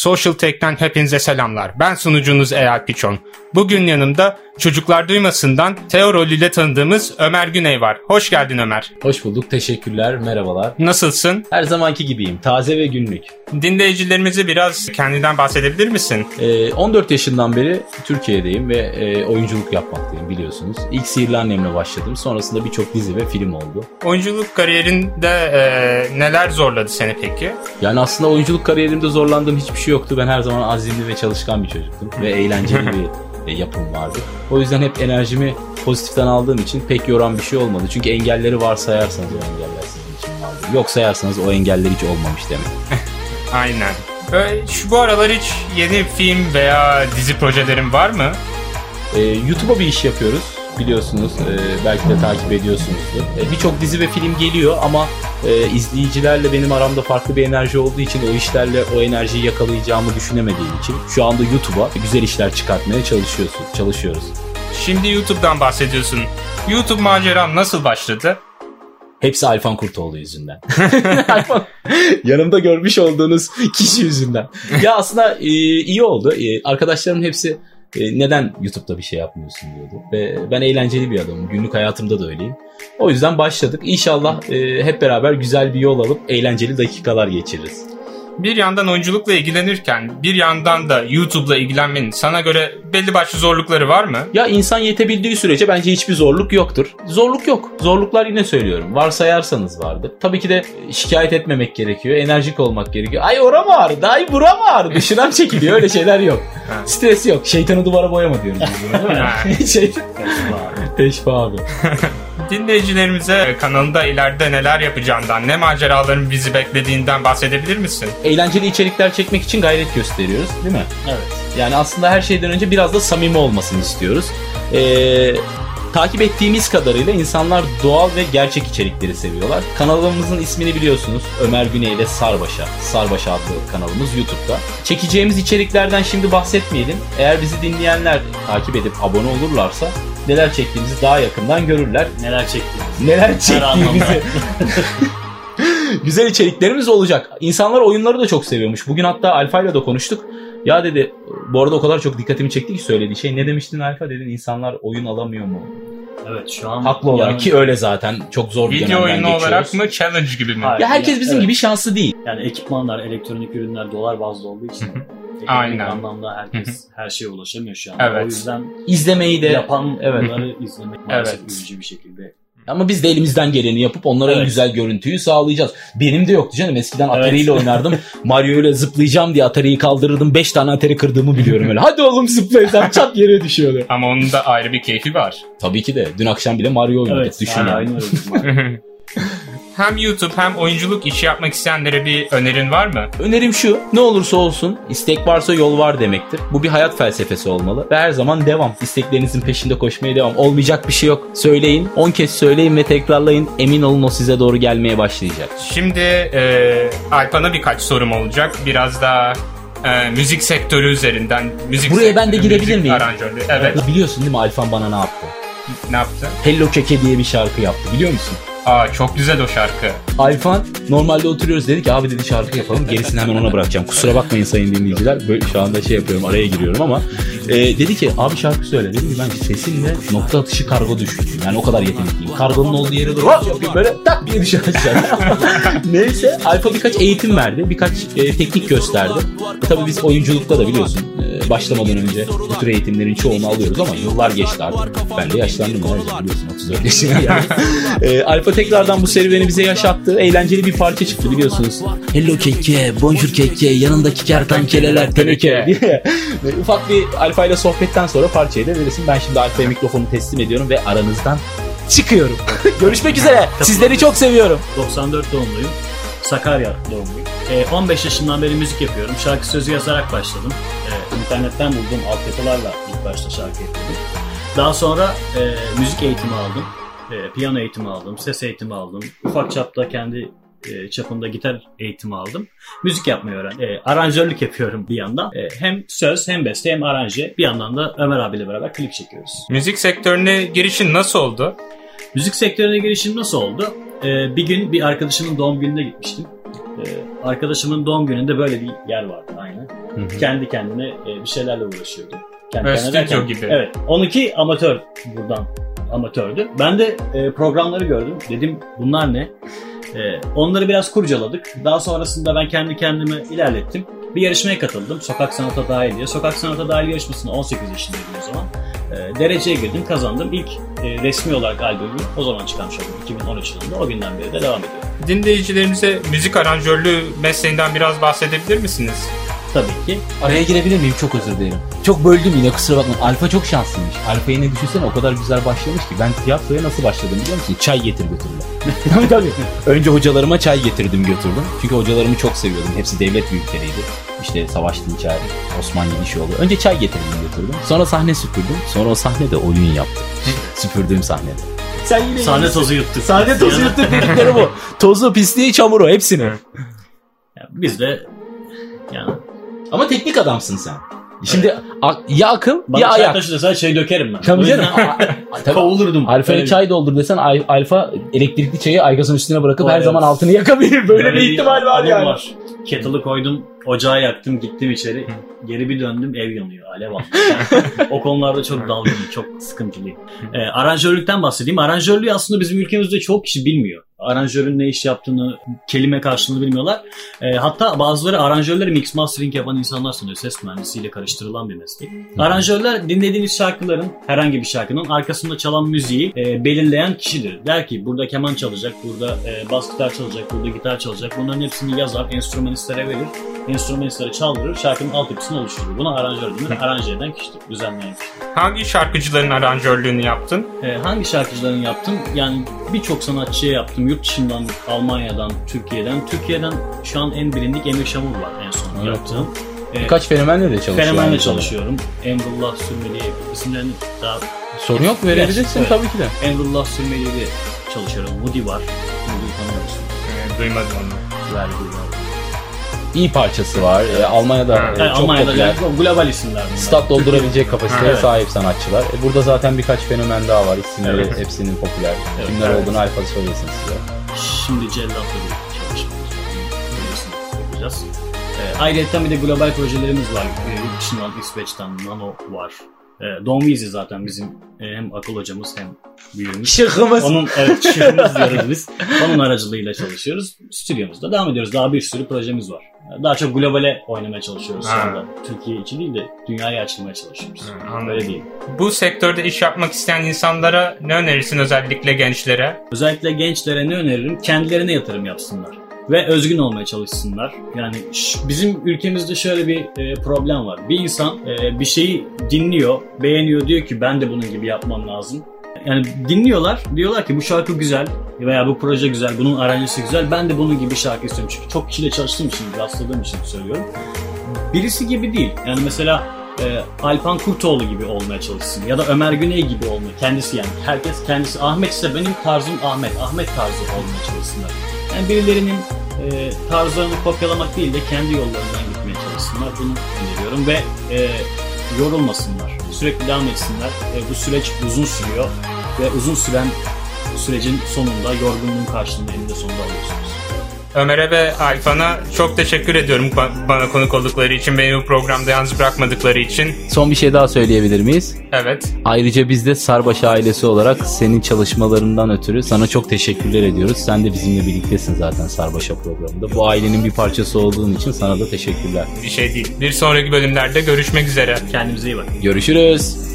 Social Tech'ten hepinize selamlar. Ben sunucunuz Eyal Piçon. Bugün yanımda Çocuklar Duymasından Teo rolüyle tanıdığımız Ömer Güney var. Hoş geldin Ömer. Hoş bulduk, teşekkürler, merhabalar. Nasılsın? Her zamanki gibiyim, taze ve günlük. Dinleyicilerimize biraz kendinden bahsedebilir misin? Ee, 14 yaşından beri Türkiye'deyim ve e, oyunculuk yapmaktayım biliyorsunuz. İlk Sihirli Annem'le başladım, sonrasında birçok dizi ve film oldu. Oyunculuk kariyerinde e, neler zorladı seni peki? Yani aslında oyunculuk kariyerimde zorlandığım hiçbir şey yoktu. Ben her zaman azimli ve çalışkan bir çocuktum ve eğlenceli bir e, yapım vardı. O yüzden hep enerjimi pozitiften aldığım için pek yoran bir şey olmadı. Çünkü engelleri varsayarsanız o engeller sizin için vardı. Yok sayarsanız o engeller hiç olmamış demek. Aynen. Şu bu aralar hiç yeni film veya dizi projelerin var mı? Ee, YouTube'a bir iş yapıyoruz biliyorsunuz. Ee, belki de takip ediyorsunuzdur. Ee, Birçok dizi ve film geliyor ama e, izleyicilerle benim aramda farklı bir enerji olduğu için o işlerle o enerjiyi yakalayacağımı düşünemediğim için şu anda YouTube'a güzel işler çıkartmaya çalışıyorsun, çalışıyoruz. Şimdi YouTube'dan bahsediyorsun. YouTube maceran nasıl başladı? Hepsi Alfan Kurtoğlu yüzünden. Alfan, yanımda görmüş olduğunuz kişi yüzünden. Ya aslında e, iyi oldu. E, arkadaşlarımın hepsi e, neden YouTube'da bir şey yapmıyorsun diyordu. Ve ben eğlenceli bir adamım. Günlük hayatımda da öyleyim. O yüzden başladık. İnşallah e, hep beraber güzel bir yol alıp eğlenceli dakikalar geçiririz. Bir yandan oyunculukla ilgilenirken bir yandan da YouTube'la ilgilenmenin sana göre belli başlı zorlukları var mı? Ya insan yetebildiği sürece bence hiçbir zorluk yoktur. Zorluk yok. Zorluklar yine söylüyorum. Varsayarsanız vardır. Tabii ki de şikayet etmemek gerekiyor. Enerjik olmak gerekiyor. Ay oram ağrıdı, ay buram ağrıdı. Şınav çekiliyor. Öyle şeyler yok. Stres yok. Şeytanı duvara boyama diyoruz. Şeytan... Teşfa abi. Dinleyicilerimize kanalında ileride neler yapacağından, ne maceraların bizi beklediğinden bahsedebilir misin? Eğlenceli içerikler çekmek için gayret gösteriyoruz. Değil mi? Evet. Yani aslında her şeyden önce biraz da samimi olmasını istiyoruz. Ee, takip ettiğimiz kadarıyla insanlar doğal ve gerçek içerikleri seviyorlar. Kanalımızın ismini biliyorsunuz. Ömer Güney ile Sarbaşa. Sarbaşa adlı kanalımız YouTube'da. Çekeceğimiz içeriklerden şimdi bahsetmeyelim. Eğer bizi dinleyenler takip edip abone olurlarsa neler çektiğimizi daha yakından görürler. Neler çektiğimiz. Neler çektiğimizi. Güzel içeriklerimiz olacak. İnsanlar oyunları da çok seviyormuş. Bugün hatta Alfa ile de konuştuk. Ya dedi bu arada o kadar çok dikkatimi çekti ki söylediği şey. Ne demiştin Alfa dedin insanlar oyun alamıyor mu? Evet şu an Haklı olarak yani- ki öyle zaten çok zor bir Video oyunu geçiyoruz. olarak mı, challenge gibi mi? Hayır. Ya herkes Ya, bizim evet. gibi şanslı değil. Yani ekipmanlar, elektronik ürünler dolar bazlı olduğu için ekonomik Aynen. anlamda herkes her şeye ulaşamıyor şu an. Evet. O yüzden İzlemeyi de yapanları izlemek maalesef Evet. üzücü bir şekilde. ama biz de elimizden geleni yapıp onlara en Evet. güzel görüntüyü sağlayacağız. Benim de yoktu canım. Eskiden Evet. Atari ile oynardım. Mario ile zıplayacağım diye Atari'yi kaldırırdım. 5 tane Atari kırdığımı biliyorum öyle. Hadi oğlum zıplayacağım. Çat yere düşüyordu. Ama onun da ayrı bir keyfi var. Tabii ki de. Dün akşam bile Mario oynadık. Evet. Düşün yani öyle abi. hem YouTube hem oyunculuk işi yapmak isteyenlere bir önerin var mı? Önerim şu, ne olursa olsun istek varsa yol var demektir. Bu bir hayat felsefesi olmalı ve her zaman devam. İsteklerinizin peşinde koşmaya devam. Olmayacak bir şey yok. Söyleyin, 10 kez söyleyin ve tekrarlayın. Emin olun o size doğru gelmeye başlayacak. Şimdi e, Alpan'a birkaç sorum olacak. Biraz daha e, müzik sektörü üzerinden. Müzik Buraya ben de sektörü, girebilir miyim? Aranjörlüğü. Evet. Biliyorsun değil mi Alfan bana ne yaptı? Ne yaptı? Hello Keke diye bir şarkı yaptı biliyor musun? Aa çok güzel o şarkı. Alfan normalde oturuyoruz dedik ki abi dedi şarkı yapalım gerisini hemen ona bırakacağım. Kusura bakmayın sayın dinleyiciler böyle şu anda şey yapıyorum araya giriyorum ama e, dedi ki abi şarkı söyle dedim ki ben sesimle nokta atışı kargo düşürdüm yani o kadar yetenekliyim. Kargonun olduğu yere doğru yapayım böyle tak diye düşer aşağı. Neyse Alfa birkaç eğitim verdi birkaç e, teknik gösterdi. E, tabii biz oyunculukta da biliyorsun e, başlamadan önce bu tür eğitimlerin çoğunu alıyoruz ama yıllar geçti artık. Ben de yaşlandım ya biliyorsun 34 yaşına geldim. E, Alfa tekrardan bu serüveni bize yaşattı. Eğlenceli bir parça çıktı biliyorsunuz. Hello keke, bonjour keke, yanındaki kertenkeleler teneke diye. Ufak bir Alfa ile sohbetten sonra parçayı da verirsin. Ben şimdi Alfa'ya mikrofonu teslim ediyorum ve aranızdan çıkıyorum. Görüşmek üzere. Sizleri çok seviyorum. 94 doğumluyum. Sakarya doğumluyum. Ee, 15 yaşından beri müzik yapıyorum. Şarkı sözü yazarak başladım. Ee, internetten bulduğum altyapılarla ilk başta şarkı yapıyordum. Daha sonra e, müzik eğitimi aldım. E, piyano eğitimi aldım. Ses eğitimi aldım. Ufak çapta kendi e, çapında gitar eğitimi aldım. Müzik yapmayı öğrendim. E, aranjörlük yapıyorum bir yandan. E, hem söz hem beste hem aranje. Bir yandan da Ömer abiyle beraber klip çekiyoruz. Müzik sektörüne girişin nasıl oldu? Müzik sektörüne girişim nasıl oldu? Ee, bir gün bir arkadaşımın doğum gününe gitmiştim. Ee, arkadaşımın doğum gününde böyle bir yer vardı aynı. Hı hı. Kendi kendine e, bir şeylerle uğraşıyordu. Kendi kendine stüdyo gibi. Evet. Onunki amatör buradan amatördü. Ben de e, programları gördüm. Dedim bunlar ne? E, onları biraz kurcaladık. Daha sonrasında ben kendi kendime ilerlettim. Bir yarışmaya katıldım. Sokak Sanata Dahil diye. Sokak Sanata Dahil yarışmasında 18 yaşındaydım o zaman. E, dereceye girdim, kazandım. İlk e, resmi olarak albümü o zaman çıkarmış oldum 2013 yılında. O günden beri de devam ediyor. Dinleyicilerimize müzik aranjörlüğü mesleğinden biraz bahsedebilir misiniz? Tabii ki. Araya girebilir miyim? Çok özür dilerim. Çok böldüm yine kusura bakmayın. Alfa çok şanslıymış. Alfa'yı ne düşünsene o kadar güzel başlamış ki. Ben tiyatroya nasıl başladım biliyor musun? Çay getir götürdüm. tabii. Önce hocalarıma çay getirdim götürdüm. Çünkü hocalarımı çok seviyordum. Hepsi devlet büyükleriydi. İşte Savaş Dinçer, Osman Yenişoğlu. Önce çay getirdim götürdüm. Sonra sahne süpürdüm. Sonra o sahnede oyun yaptım. Süpürdüğüm sahnede. Sen yine Sahne tozu yuttuk. Sahne tozu yuttuk dedikleri bu. Tozu, pisliği, çamuru hepsini. Yani biz de yani Ama teknik adamsın sen. Şimdi a- ya akıl bana ya çay ayak. taşı desen şey dökerim ben. Tabii canım. Kovulurdum. Alfa'ya bir- çay doldur desen Al- Alfa elektrikli çayı aygazın üstüne bırakıp O her evet. zaman altını yakabilir. Böyle bir Böyle ihtimal var yani. Kettle'ı koydum, ocağı yaktım, gittim içeri. Geri bir döndüm, ev yanıyor, alev aldı. o konularda çok dalgınım, çok sıkıntılıyım. Ee, aranjörlükten bahsedeyim. Aranjörlüğü aslında bizim ülkemizde çok kişi bilmiyor. Aranjörün ne iş yaptığını, kelime karşılığını bilmiyorlar. Ee, hatta bazıları aranjörleri mix mastering yapan insanlar sanıyor. Ses mühendisiyle karıştırılan bir meslek. Aranjörler dinlediğiniz şarkıların, herhangi bir şarkının arkasında çalan müziği e, belirleyen kişidir. Der ki burada keman çalacak, burada e, bas gitar çalacak, burada gitar çalacak. Bunların hepsini yazar, enstrümanistlere verir. Enstrümanistlere çaldırır, şarkının altyapısını oluşturur. Buna aranjör denir. Aranje eden kişidir, düzenleyen kişidir. Hangi şarkıcıların aranjörlüğünü yaptın? E, hangi şarkıcıların yaptım? Yani birçok sanatçıya yaptım. Yurt dışından, Almanya'dan, Türkiye'den. Türkiye'den şu an en bilindik Emir Şamur var en son Evet. yaptığım. E, Birkaç fenomenle de çalışıyor. Fenomenle çalışıyorum. Emrullah Sürmeli isimlerini daha Sorun yok verebilirsin Evet. tabii ki de. Emrullah Sürmeli çalışıyorum. Woody var. Woody'yi tanıyor musun? Ee, duymadım onu. Verdi var. İyi parçası var. E, Almanya'da e, Yani çok Almanya'da popüler. yani global isimler bunlar. Stat doldurabilecek kapasiteye Evet. sahip sanatçılar. E, burada zaten birkaç fenomen daha var. İsimleri Evet. hepsinin popüler. Evet. Kimler Evet. olduğunu Alfa söylesin size. Şimdi Cellat'la bir çalışmamız var. Yapacağız. Ee, ayrıca bir de global projelerimiz var. Ee, Yurt dışından, Nano var. Ee, Don Weezy zaten bizim e, hem akıl hocamız hem büyüğümüz. Şıkkımız. Onun evet şıkkımız diyoruz biz. Onun aracılığıyla çalışıyoruz. Stüdyomuzda devam ediyoruz. Daha bir sürü projemiz var. Daha çok globale oynamaya çalışıyoruz şu Ha. anda. Türkiye için değil de dünyaya açılmaya çalışıyoruz. Ha, anladım. Öyle değil. Bu sektörde iş yapmak isteyen insanlara ne önerirsin özellikle gençlere? Özellikle gençlere ne öneririm? Kendilerine yatırım yapsınlar. Ve özgün olmaya çalışsınlar. Yani bizim ülkemizde şöyle bir e, problem var. Bir insan e, bir şeyi dinliyor, beğeniyor, diyor ki ben de bunun gibi yapmam lazım. Yani dinliyorlar, diyorlar ki bu şarkı güzel veya bu proje güzel, bunun aranjesi güzel, ben de bunun gibi şarkı istiyorum. Çünkü çok kişiyle çalıştığım için, rastladığım için söylüyorum. Birisi gibi değil. Yani mesela e, Alpan Kurtoğlu gibi olmaya çalışsın ya da Ömer Güney gibi olmaya kendisi yani herkes kendisi Ahmet ise benim tarzım Ahmet Ahmet tarzı olmaya çalışsınlar. Yani birilerinin e, tarzlarını kopyalamak değil de kendi yollarından gitmeye çalışsınlar. Bunu öneriyorum ve e, yorulmasınlar. Sürekli devam etsinler. E, bu süreç uzun sürüyor ve uzun süren sürecin sonunda yorgunluğun karşılığında eninde sonunda alıyorsunuz. Ömer'e ve Alfan'a çok teşekkür ediyorum ba- bana konuk oldukları için, beni bu programda yalnız bırakmadıkları için. Son bir şey daha söyleyebilir miyiz? Evet. Ayrıca biz de Sarbaş ailesi olarak senin çalışmalarından ötürü sana çok teşekkürler ediyoruz. Sen de bizimle birliktesin zaten Sarbaşa programında. Bu ailenin bir parçası olduğun için sana da teşekkürler. Bir şey değil. Bir sonraki bölümlerde görüşmek üzere. Kendinize iyi bakın. Görüşürüz.